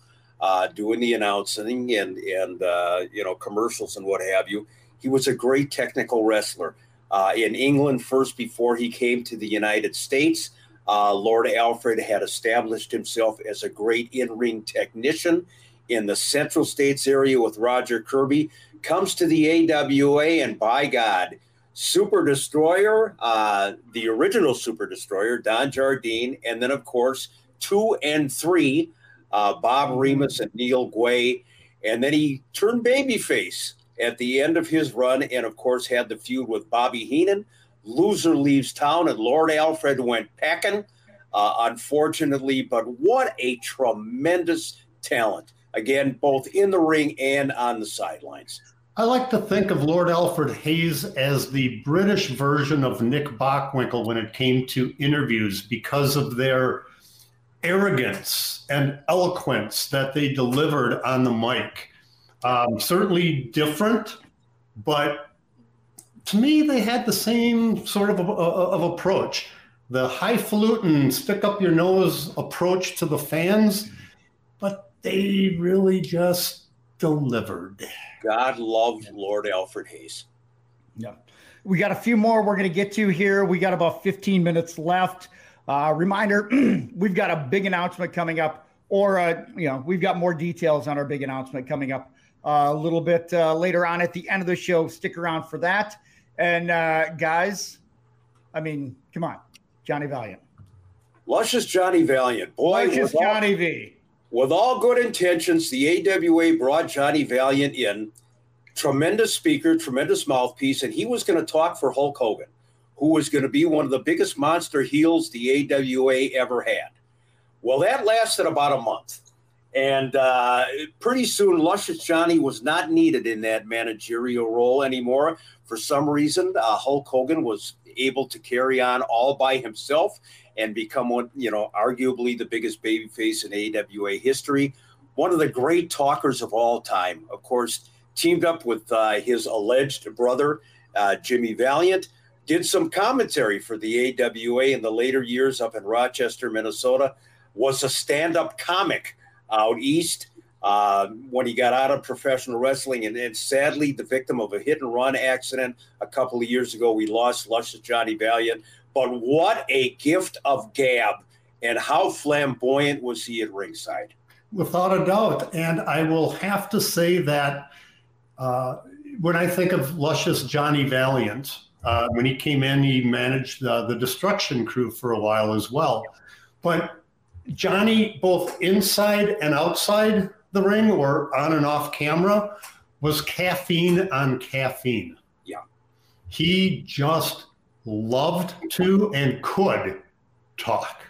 uh, doing the announcing and and uh, you know commercials and what have you. He was a great technical wrestler uh, in England first before he came to the United States. Uh, Lord Alfred had established himself as a great in-ring technician in the Central States area with Roger Kirby. Comes to the AWA, and by God, Super Destroyer, uh, the original Super Destroyer, Don Jardine, and then of course two and three uh, Bob mm-hmm. Remus and Neil Guay. And then he turned babyface at the end of his run, and of course, had the feud with Bobby Heenan. Loser leaves town, and Lord Alfred went packing, uh, unfortunately. But what a tremendous talent! Again, both in the ring and on the sidelines. I like to think of Lord Alfred Hayes as the British version of Nick Bockwinkel when it came to interviews because of their arrogance and eloquence that they delivered on the mic. Um, certainly different, but to me, they had the same sort of, of approach. The highfalutin, stick up your nose approach to the fans, they really just delivered. God loved Lord Alfred Hayes. Yeah. We got a few more we're going to get to here. We got about 15 minutes left. Uh, reminder: (clears throat) we've got a big announcement coming up, or uh, you know, we've got more details on our big announcement coming up uh, a little bit uh, later on at the end of the show. Stick around for that. And uh, guys, I mean, come on, Johnny Valiant, luscious Johnny Valiant, boy, luscious Johnny all, V. With all good intentions, the AWA brought Johnny Valiant in. Tremendous speaker, tremendous mouthpiece, and he was going to talk for Hulk Hogan who was going to be one of the biggest monster heels the AWA ever had. Well, that lasted about a month. And uh, pretty soon, Luscious Johnny was not needed in that managerial role anymore. For some reason, uh, Hulk Hogan was able to carry on all by himself and become one, you know, arguably the biggest babyface in AWA history. One of the great talkers of all time, of course, teamed up with uh, his alleged brother, uh, Jimmy Valiant did some commentary for the AWA in the later years up in Rochester, Minnesota, was a stand up comic out east uh, when he got out of professional wrestling. And, and, sadly, the victim of a hit and run accident a couple of years ago, we lost luscious Johnny Valiant. But what a gift of gab, and how flamboyant was he at ringside? Without a doubt. And I will have to say that uh, when I think of luscious Johnny Valiant, uh, when he came in, he managed the destruction crew for a while as well. But Johnny, both inside and outside the ring or on and off camera, was caffeine on caffeine. Yeah. He just loved to and could talk.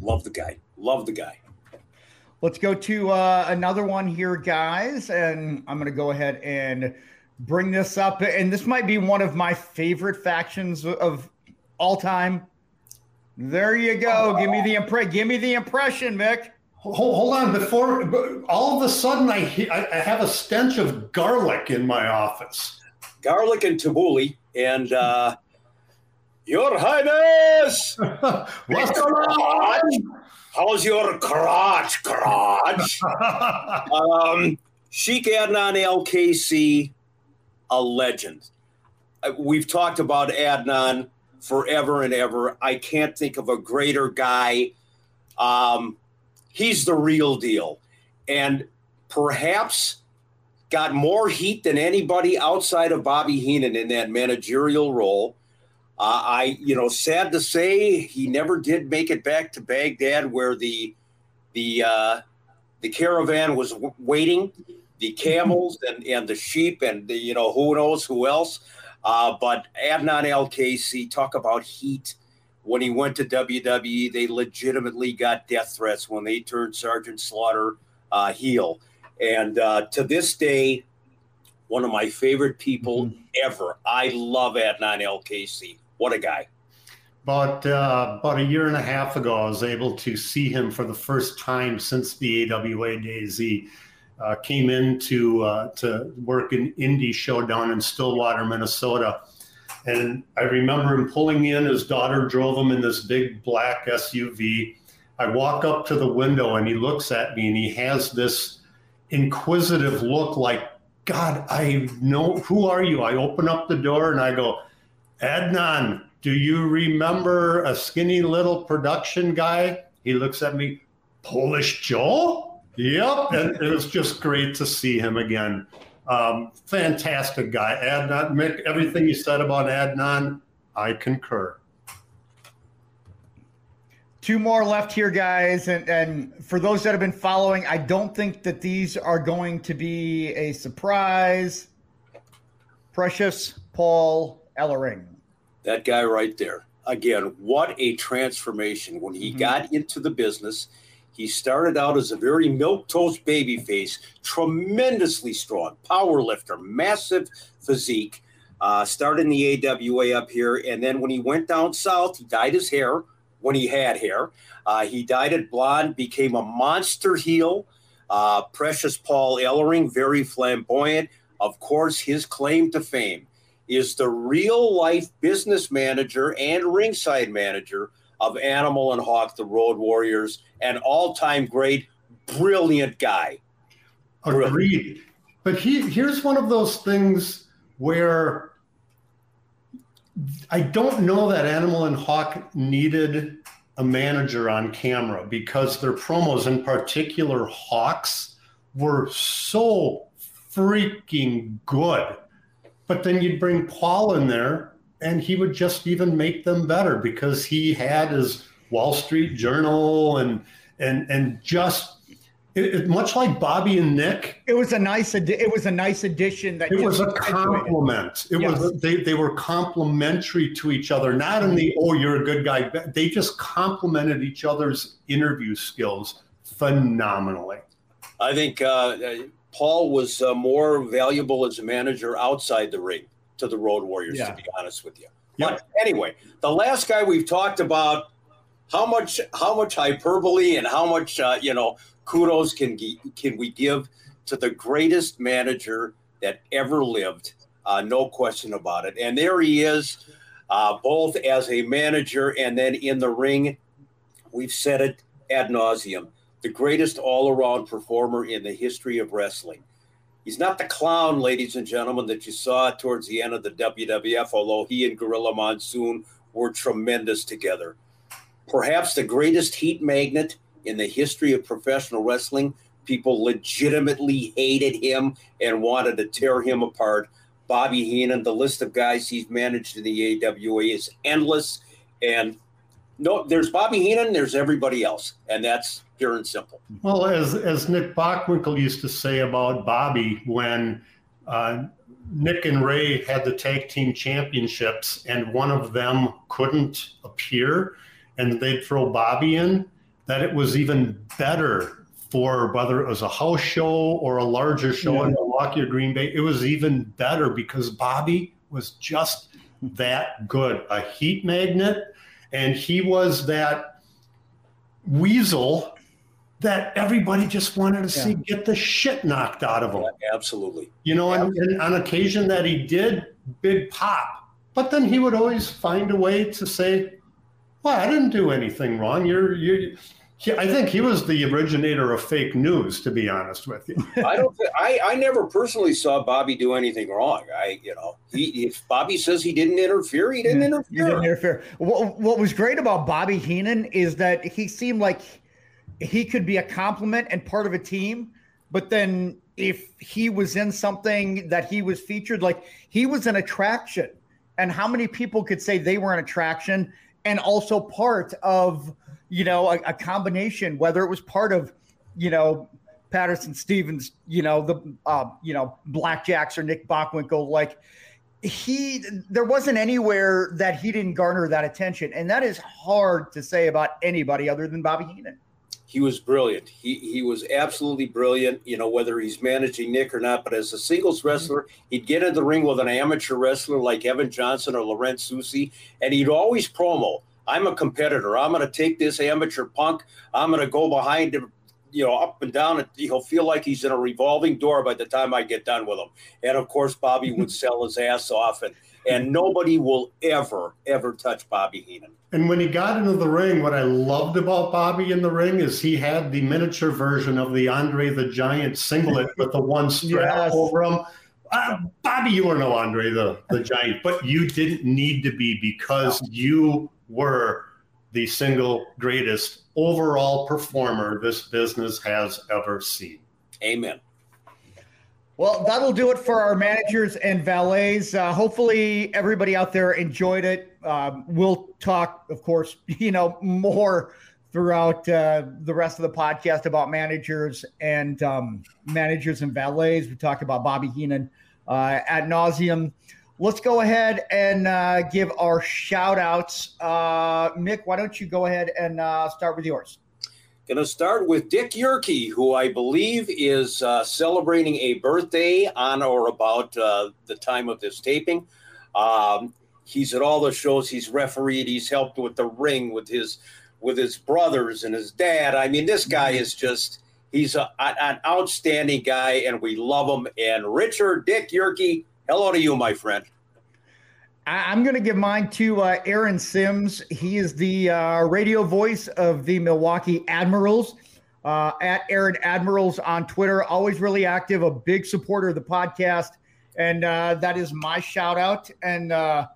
Love the guy. Love the guy. Let's go to uh, another one here, guys. And I'm going to go ahead and bring this up, and this might be one of my favorite factions of all time. There you go. Give me the impre- Give me the impression, Mick. Hold, hold on. Before all of a sudden, I I have a stench of garlic in my office. Garlic and tabbouleh, and uh, Your Highness. (laughs) What's going on? How's your crotch, crotch? (laughs) um, Sheik Adnan Al-Kaissie a legend. Uh, we've talked about Adnan forever and ever. I can't think of a greater guy. Um, he's the real deal. And perhaps got more heat than anybody outside of Bobby Heenan in that managerial role. Uh, I, you know, sad to say, he never did make it back to Baghdad, where the the uh, the caravan was w- waiting the camels and, and the sheep and the, you know who knows who else. Uh, but Adnan Al-Kaissie talk about heat. When he went to WWE, they legitimately got death threats when they turned Sergeant Slaughter uh, heel. And uh, to this day, one of my favorite people mm-hmm. ever. I love Adnan Al-Kaissie. What a guy. But uh, about a year and a half ago, I was able to see him for the first time since the AWA days. He uh, came in to uh, to work in indie show down in Stillwater, Minnesota. And I remember him pulling in. His daughter drove him in this big black SUV. I walk up to the window and he looks at me and he has this inquisitive look like, God, I know, who are you? I open up the door and I go, Adnan, do you remember a skinny little production guy? He looks at me, Polish Joe? Yep. And it was just great to see him again. Um, fantastic guy. Adnan, Mick, everything you said about Adnan, I concur. Two more left here, guys. And, and for those that have been following, I don't think that these are going to be a surprise. Precious Paul Ellering. That guy right there. Again, what a transformation. When he mm-hmm. got into the business, he started out as a very milk toast baby face, tremendously strong, power lifter, massive physique. Uh, started in the AWA up here, and then when he went down south, he dyed his hair when he had hair. Uh, he dyed it blonde, became a monster heel. Uh, Precious Paul Ellering, very flamboyant. Of course, his claim to fame is the real life business manager and ringside manager of Animal and Hawk, the Road Warriors, an all time great, brilliant guy. Brilliant. Agreed. But he, here's one of those things where I don't know that Animal and Hawk needed a manager on camera because their promos, in particular Hawks, were so freaking good. But then you'd bring Paul in there and he would just even make them better because he had his Wall Street Journal and and and just it, it, much like Bobby and Nick. It was a nice it was a nice addition that it was a compliment. It yes. was they they were complimentary to each other, not in the oh you're a good guy. They just complimented each other's interview skills phenomenally. I think uh, Paul was uh, more valuable as a manager outside the ring to the Road Warriors, yeah. to be honest with you. Yep. But anyway, the last guy we've talked about how much how much hyperbole and how much uh, you know kudos can can we give to the greatest manager that ever lived? Uh, no question about it. And there he is, uh, both as a manager and then in the ring. We've said it ad nauseum. The greatest all around performer in the history of wrestling. He's not the clown, ladies and gentlemen, that you saw towards the end of the WWF, although he and Gorilla Monsoon were tremendous together. Perhaps the greatest heat magnet in the history of professional wrestling. People legitimately hated him and wanted to tear him apart. Bobby Heenan, the list of guys he's managed in the AWA is endless. And no, there's Bobby Heenan, there's everybody else. And that's pure and simple. Well, as as Nick Bockwinkel used to say about Bobby when uh, Nick and Ray had the tag team championships, and one of them couldn't appear, and they'd throw Bobby in. That it was even better for whether it was a house show or a larger show yeah. in Milwaukee or Green Bay. It was even better because Bobby was just that good, a heat magnet, and he was that weasel that everybody just wanted to yeah. see get the shit knocked out of him. Yeah, absolutely. You know, and, and, on occasion that he did, big pop. But then he would always find a way to say, "Well, I didn't do anything wrong. You're you." I think he was the originator of fake news, to be honest with you. (laughs) I don't. Th- I I never personally saw Bobby do anything wrong. I you know, he, if Bobby says he didn't interfere, he didn't interfere. He didn't interfere. What, what was great about Bobby Heenan is that he seemed like he could be a compliment and part of a team. But then if he was in something that he was featured, like he was an attraction. And how many people could say they were an attraction and also part of, you know, a, a combination, whether it was part of, you know, Patterson Stevens, you know, the, uh, you know, Blackjacks or Nick Bockwinkel, like he, there wasn't anywhere that he didn't garner that attention. And that is hard to say about anybody other than Bobby Heenan he was brilliant. He he was absolutely brilliant. You know whether he's managing Nick or not, but as a singles wrestler, he'd get in the ring with an amateur wrestler like Evan Johnson or Laurent Soucy, and he'd always promo. I'm a competitor. I'm going to take this amateur punk. I'm going to go behind him, you know, up and down. He'll feel like he's in a revolving door by the time I get done with him. And of course, Bobby (laughs) would sell his ass off. And and nobody will ever, ever touch Bobby Heenan. And when he got into the ring, what I loved about Bobby in the ring is he had the miniature version of the Andre the Giant singlet (laughs) with the one strap yes. over him. Uh, Bobby, you were no Andre the, the Giant, but you didn't need to be because you were the single greatest overall performer this business has ever seen. Amen. Well, that'll do it for our managers and valets. Uh, hopefully, everybody out there enjoyed it. Um, we'll talk, of course, (laughs) you know, more throughout uh, the rest of the podcast about managers and um, managers and valets. We talked about Bobby Heenan uh, ad nauseum. Let's go ahead and uh, give our shout outs. Uh, Mick, why don't you go ahead and uh, start with yours? Going to start with Dick Yerke, who I believe is uh, celebrating a birthday on or about uh, the time of this taping. Um, he's at all the shows. He's refereed. He's helped with the ring with his with his brothers and his dad. I mean, this guy is just he's a, an outstanding guy, and we love him. And Richard Dick Yerke, hello to you, my friend. I'm going to give mine to uh, Aaron Sims. He is the uh, radio voice of the Milwaukee Admirals. Uh, at Aaron Admirals on Twitter, always really active, a big supporter of the podcast. And uh, that is my shout out. And uh,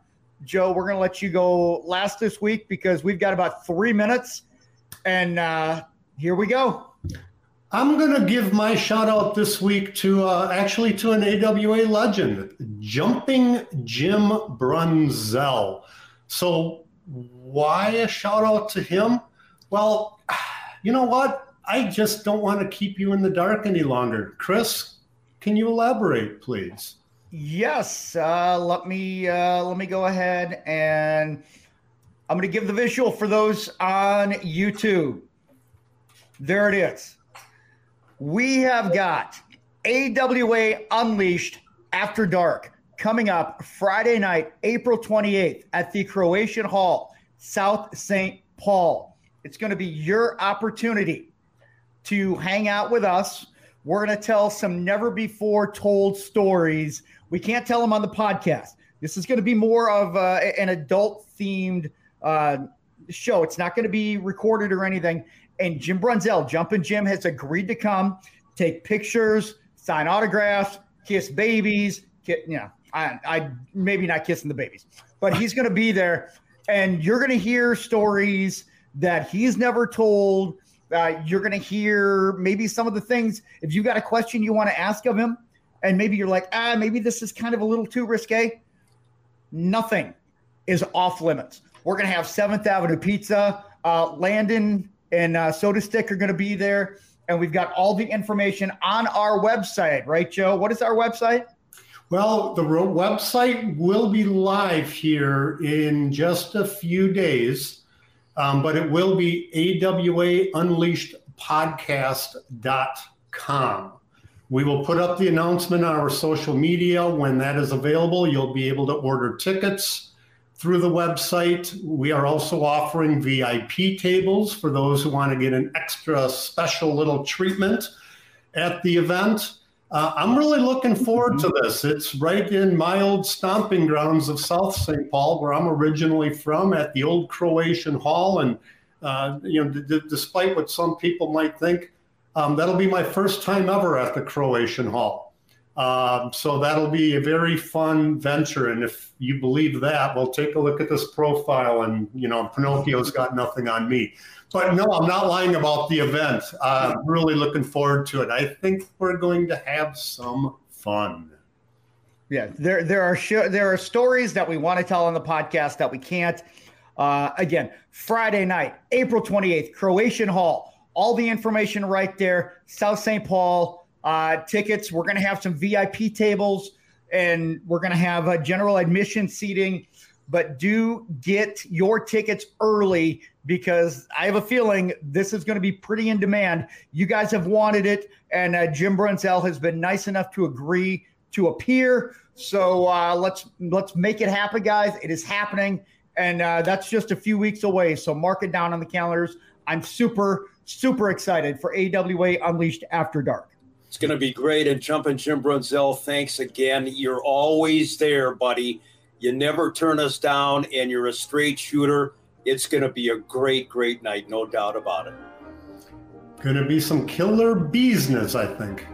Joe, we're going to let you go last this week because we've got about three minutes. And uh, here we go. I'm going to give my shout out this week to uh, actually to an AWA legend, Jumping Jim Brunzell. So, why a shout out to him? Well, you know what? I just don't want to keep you in the dark any longer. Chris, can you elaborate, please? Yes. Uh, let me uh, let me go ahead and I'm going to give the visual for those on YouTube. There it is we have got AWA Unleashed After Dark coming up Friday night, April 28th at the Croatian Hall, South St. Paul. It's going to be your opportunity to hang out with us. We're going to tell some never before told stories. We can't tell them on the podcast. This is going to be more of uh, an adult themed uh, show. It's not going to be recorded or anything. And Jim Brunzell, Jumpin' Jim, has agreed to come, take pictures, sign autographs, kiss babies. Kiss, you know, I, I maybe not kissing the babies, but he's going to be there, and you're going to hear stories that he's never told. Uh, you're going to hear maybe some of the things. If you got a question you want to ask of him, and maybe you're like, ah, maybe this is kind of a little too risque. Nothing is off limits. We're going to have Seventh Avenue Pizza. Uh, Landon and uh, Soda Stick are going to be there. And we've got all the information on our website, right, Joe? What is our website? Well, the website will be live here in just a few days, um, but it will be awaunleashedpodcast.com. We will put up the announcement on our social media. When that is available, you'll be able to order tickets through the website. We are also offering VIP tables for those who want to get an extra special little treatment at the event. Uh, I'm really looking forward to this. It's right in my old stomping grounds of South St. Paul, where I'm originally from, at the old Croatian Hall. And, uh, you know, d- despite what some people might think, um, that'll be my first time ever at the Croatian Hall. Um, so that'll be a very fun venture. And if you believe that, well, take a look at this profile. And, you know, Pinocchio's got nothing on me. But no, I'm not lying about the event. Uh, I'm really looking forward to it. I think we're going to have some fun. Yeah, there there are there are stories that we want to tell on the podcast that we can't. Uh, again, Friday night, April 28th, Croatian Hall. All the information right there, South St. Paul uh, tickets. We're going to have some VIP tables and we're going to have a general admission seating. But do get your tickets early because I have a feeling this is going to be pretty in demand. You guys have wanted it, and uh, Jim Brunzell has been nice enough to agree to appear. So uh, let's let's make it happen, guys. It is happening, and uh, that's just a few weeks away. So mark it down on the calendars. I'm super super excited for AWA Unleashed After Dark. It's going to be great. And Jumpin' Jim Brunzell, thanks again. You're always there, buddy. You never turn us down, and you're a straight shooter. It's going to be a great, great night, no doubt about it. Going to be some killer business, I think.